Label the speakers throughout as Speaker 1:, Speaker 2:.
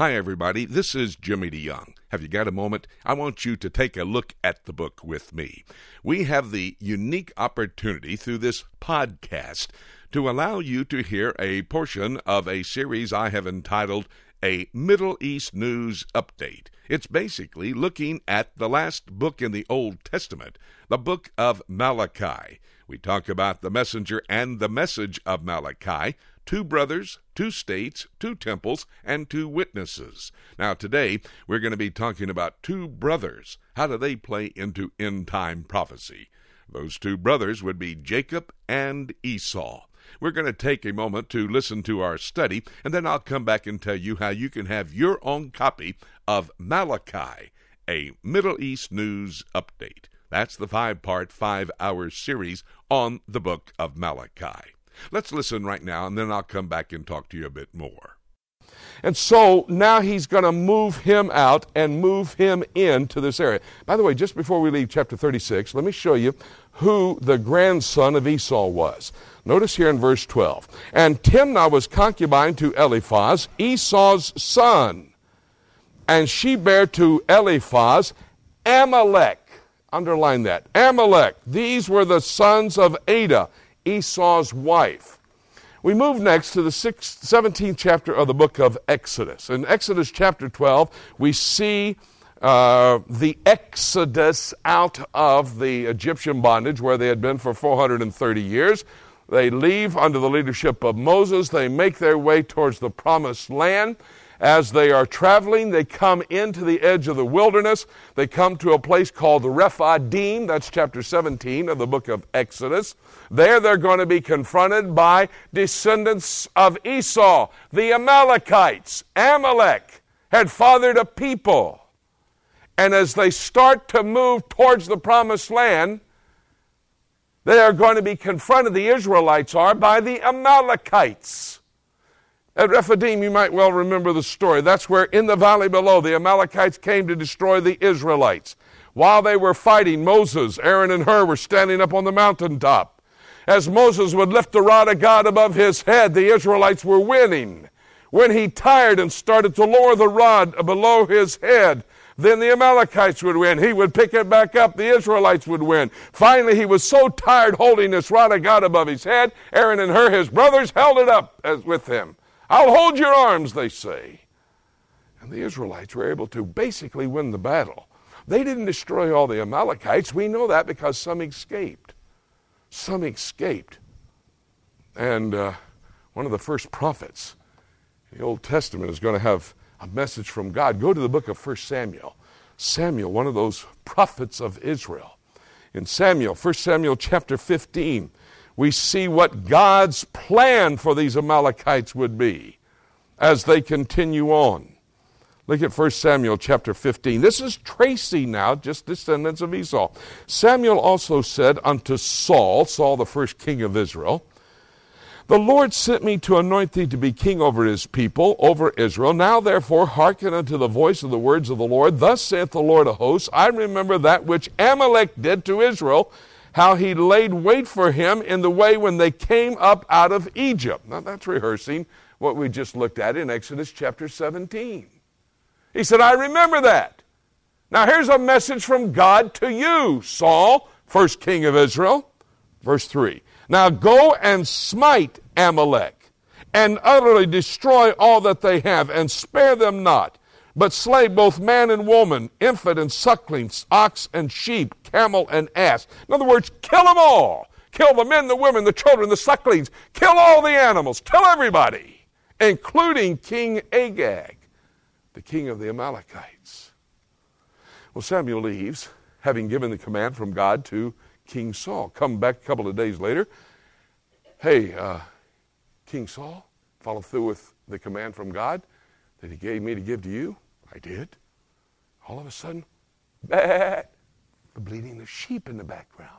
Speaker 1: Hi, everybody. This is Jimmy DeYoung. Have you got a moment? I want you to take a look at the book with me. We have the unique opportunity through this podcast to allow you to hear a portion of a series I have entitled A Middle East News Update. It's basically looking at the last book in the Old Testament, the book of Malachi. We talk about the messenger and the message of Malachi, two brothers, two states, two temples, and two witnesses. Now, today, we're going to be talking about two brothers. How do they play into end time prophecy? Those two brothers would be Jacob and Esau. We're going to take a moment to listen to our study, and then I'll come back and tell you how you can have your own copy of Malachi, a Middle East news update. That's the five part, five hour series on the book of Malachi. Let's listen right now, and then I'll come back and talk to you a bit more.
Speaker 2: And so now he's going to move him out and move him into this area. By the way, just before we leave chapter 36, let me show you who the grandson of Esau was. Notice here in verse 12. And Timnah was concubine to Eliphaz, Esau's son. And she bare to Eliphaz Amalek. Underline that. Amalek. These were the sons of Adah. Esau's wife. We move next to the 17th chapter of the book of Exodus. In Exodus chapter 12, we see uh, the exodus out of the Egyptian bondage where they had been for 430 years. They leave under the leadership of Moses. They make their way towards the promised land. As they are traveling, they come into the edge of the wilderness. They come to a place called the Rephidim. That's chapter 17 of the book of Exodus. There they're going to be confronted by descendants of Esau, the Amalekites. Amalek had fathered a people. And as they start to move towards the promised land, they are going to be confronted, the Israelites are, by the Amalekites. At Rephidim, you might well remember the story. That's where in the valley below the Amalekites came to destroy the Israelites. While they were fighting, Moses, Aaron, and Hur were standing up on the mountaintop. As Moses would lift the rod of God above his head, the Israelites were winning. When he tired and started to lower the rod below his head, then the Amalekites would win. He would pick it back up. The Israelites would win. Finally, he was so tired holding this rod of God above his head, Aaron and Hur, his brothers, held it up as with him. I'll hold your arms, they say. And the Israelites were able to basically win the battle. They didn't destroy all the Amalekites. We know that because some escaped. Some escaped. And uh, one of the first prophets in the Old Testament is going to have a message from God. Go to the book of 1 Samuel. Samuel, one of those prophets of Israel. In Samuel, 1 Samuel chapter 15, we see what God's plan for these Amalekites would be as they continue on. Look at 1 Samuel chapter 15. This is tracing now just descendants of Esau. Samuel also said unto Saul, Saul the first king of Israel, the Lord sent me to anoint thee to be king over his people, over Israel. Now therefore hearken unto the voice of the words of the Lord. Thus saith the Lord of hosts, I remember that which Amalek did to Israel, how he laid wait for him in the way when they came up out of Egypt. Now that's rehearsing what we just looked at in Exodus chapter 17. He said, I remember that. Now here's a message from God to you, Saul, first king of Israel. Verse 3. Now go and smite Amalek and utterly destroy all that they have and spare them not but slay both man and woman, infant and suckling, ox and sheep, camel and ass. In other words, kill them all. Kill the men, the women, the children, the sucklings. Kill all the animals. Kill everybody, including King Agag, the king of the Amalekites. Well, Samuel leaves, having given the command from God to King Saul. Come back a couple of days later. Hey, uh, King Saul, follow through with the command from God that he gave me to give to you? I did. All of a sudden, bah, the bleating of sheep in the background.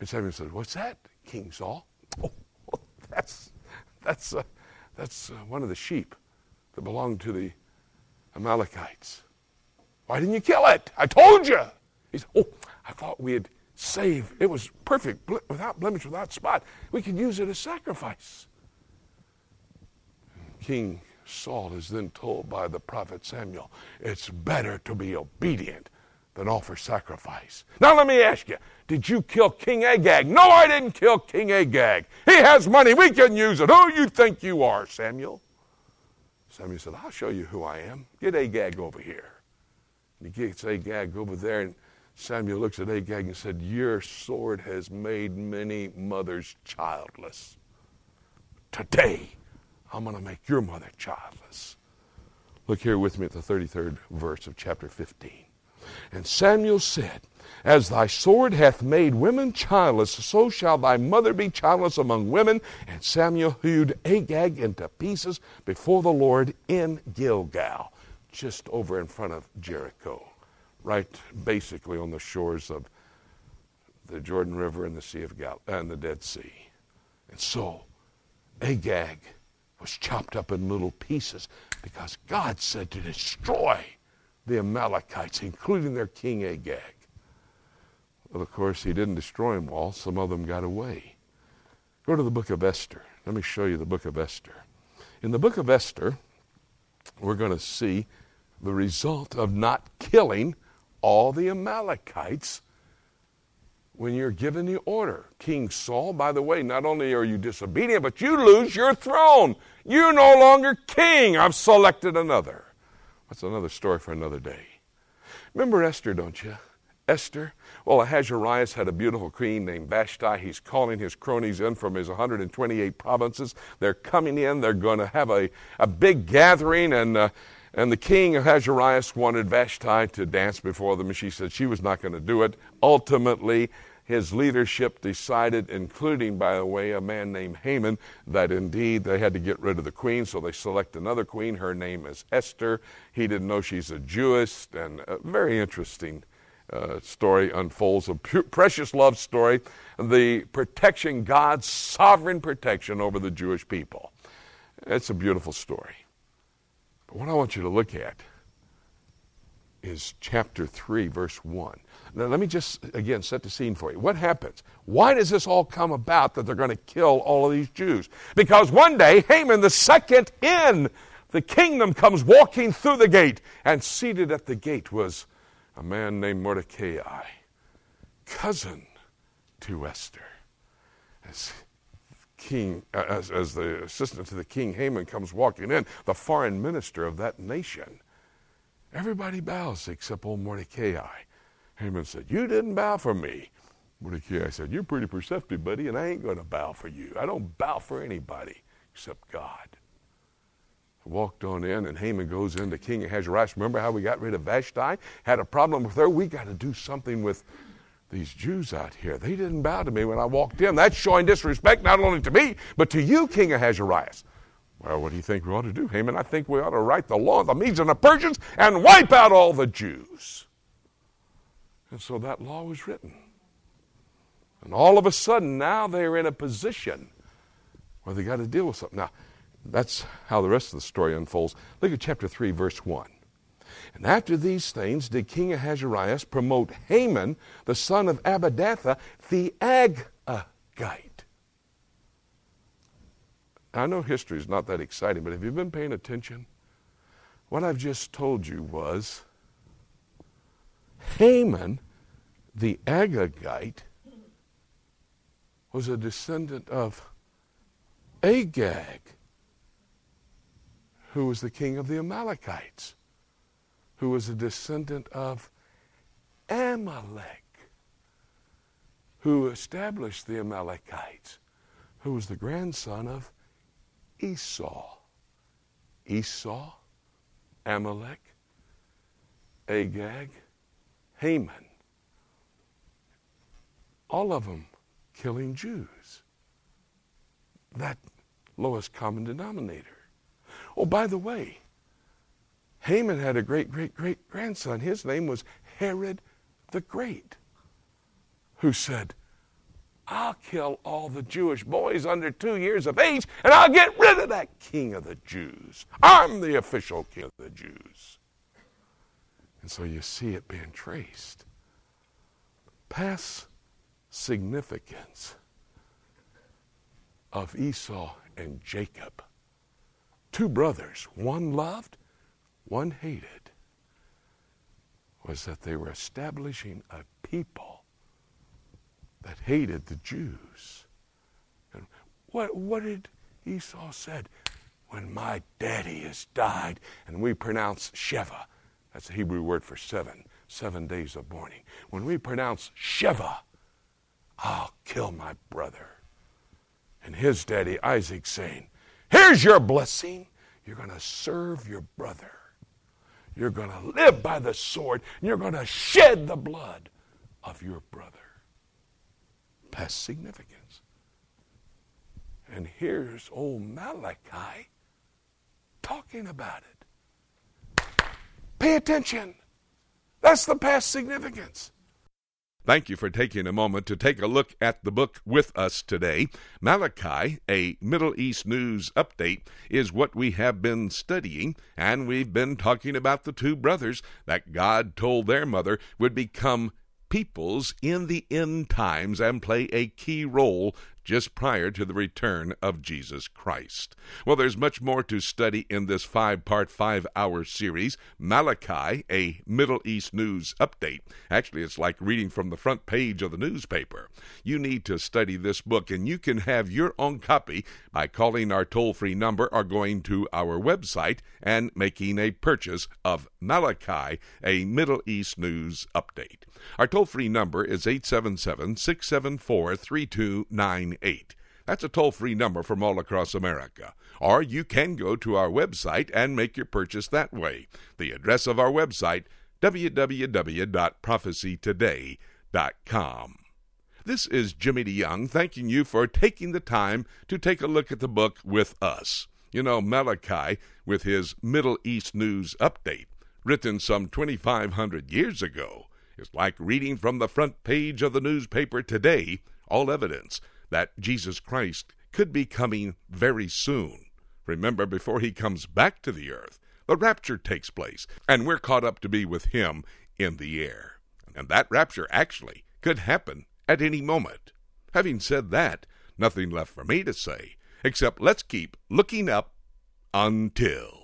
Speaker 2: And Samuel said, What's that, King Saul? Oh, that's, that's, uh, that's uh, one of the sheep that belonged to the Amalekites. Why didn't you kill it? I told you. He said, Oh, I thought we had saved. It was perfect, without blemish, without spot. We could use it as sacrifice. King Saul is then told by the prophet Samuel, it's better to be obedient than offer sacrifice. Now let me ask you, did you kill King Agag? No, I didn't kill King Agag. He has money. We can use it. Who you think you are, Samuel? Samuel said, I'll show you who I am. Get Agag over here. And he gets Agag over there, and Samuel looks at Agag and said, Your sword has made many mothers childless. Today, I'm going to make your mother childless. Look here with me at the 33rd verse of chapter 15. And Samuel said, As thy sword hath made women childless, so shall thy mother be childless among women. And Samuel hewed Agag into pieces before the Lord in Gilgal, just over in front of Jericho, right basically on the shores of the Jordan River and the Sea of Gal- and the Dead Sea. And so Agag was chopped up in little pieces because God said to destroy the Amalekites, including their king Agag. Well, of course, he didn't destroy them all. Some of them got away. Go to the book of Esther. Let me show you the book of Esther. In the book of Esther, we're going to see the result of not killing all the Amalekites when you're given the order. King Saul, by the way, not only are you disobedient, but you lose your throne. You're no longer king. I've selected another. That's another story for another day. Remember Esther, don't you? Esther. Well, Ahasuerus had a beautiful queen named Vashti. He's calling his cronies in from his 128 provinces. They're coming in. They're going to have a, a big gathering, and, uh, and the king Ahasuerus wanted Vashti to dance before them, and she said she was not going to do it. Ultimately, his leadership decided, including, by the way, a man named Haman, that indeed they had to get rid of the queen, so they select another queen. Her name is Esther. He didn't know she's a Jewess, and a very interesting uh, story unfolds a pu- precious love story, the protection, God's sovereign protection over the Jewish people. It's a beautiful story. But what I want you to look at is chapter 3, verse 1. Now, let me just again set the scene for you. What happens? Why does this all come about that they're going to kill all of these Jews? Because one day, Haman, the second in the kingdom, comes walking through the gate, and seated at the gate was a man named Mordecai, cousin to Esther. As king, uh, as, as the assistant to the king, Haman comes walking in, the foreign minister of that nation. Everybody bows except old Mordecai. Haman said, You didn't bow for me. Mordecai said, You're pretty perceptive, buddy, and I ain't going to bow for you. I don't bow for anybody except God. I walked on in, and Haman goes into King Ahasuerus. Remember how we got rid of Vashti? Had a problem with her. We got to do something with these Jews out here. They didn't bow to me when I walked in. That's showing disrespect not only to me, but to you, King Ahasuerus. Well, what do you think we ought to do, Haman? I think we ought to write the law of the Medes and the Persians and wipe out all the Jews. And so that law was written. And all of a sudden, now they're in a position where they got to deal with something. Now, that's how the rest of the story unfolds. Look at chapter 3, verse 1. And after these things did King Ahasuerus promote Haman, the son of Hammedatha, the Agagite. I know history is not that exciting, but have you been paying attention? What I've just told you was Haman, the Agagite, was a descendant of Agag, who was the king of the Amalekites, who was a descendant of Amalek, who established the Amalekites, who was the grandson of Esau. Esau, Amalek, Agag, Haman. All of them killing Jews. That lowest common denominator. Oh, by the way, Haman had a great great great grandson. His name was Herod the Great, who said, I'll kill all the Jewish boys under two years of age and I'll get rid of that king of the Jews. I'm the official king of the Jews. And so you see it being traced. Past significance of Esau and Jacob two brothers, one loved, one hated, was that they were establishing a people that hated the Jews. And what, what did Esau said? When my daddy has died, and we pronounce Sheva, that's a Hebrew word for seven, seven days of mourning. When we pronounce Sheva, I'll kill my brother. And his daddy Isaac saying, Here's your blessing. You're going to serve your brother. You're going to live by the sword. And you're going to shed the blood of your brother. Past significance. And here's old Malachi talking about it. Pay attention. That's the past significance.
Speaker 1: Thank you for taking a moment to take a look at the book with us today. Malachi, a Middle East news update, is what we have been studying, and we've been talking about the two brothers that God told their mother would become peoples in the end times and play a key role just prior to the return of Jesus Christ. Well, there's much more to study in this five part, five hour series, Malachi, a Middle East news update. Actually, it's like reading from the front page of the newspaper. You need to study this book, and you can have your own copy by calling our toll free number or going to our website and making a purchase of Malachi, a Middle East news update. Our toll free number is 877 674 3298. That's a toll free number from all across America. Or you can go to our website and make your purchase that way. The address of our website, www.prophecytoday.com. This is Jimmy DeYoung thanking you for taking the time to take a look at the book with us. You know, Malachi, with his Middle East News Update, written some 2,500 years ago, is like reading from the front page of the newspaper today, all evidence that Jesus Christ could be coming very soon. Remember, before he comes back to the earth, the rapture takes place, and we're caught up to be with him in the air. And that rapture actually could happen at any moment. Having said that, nothing left for me to say except let's keep looking up until.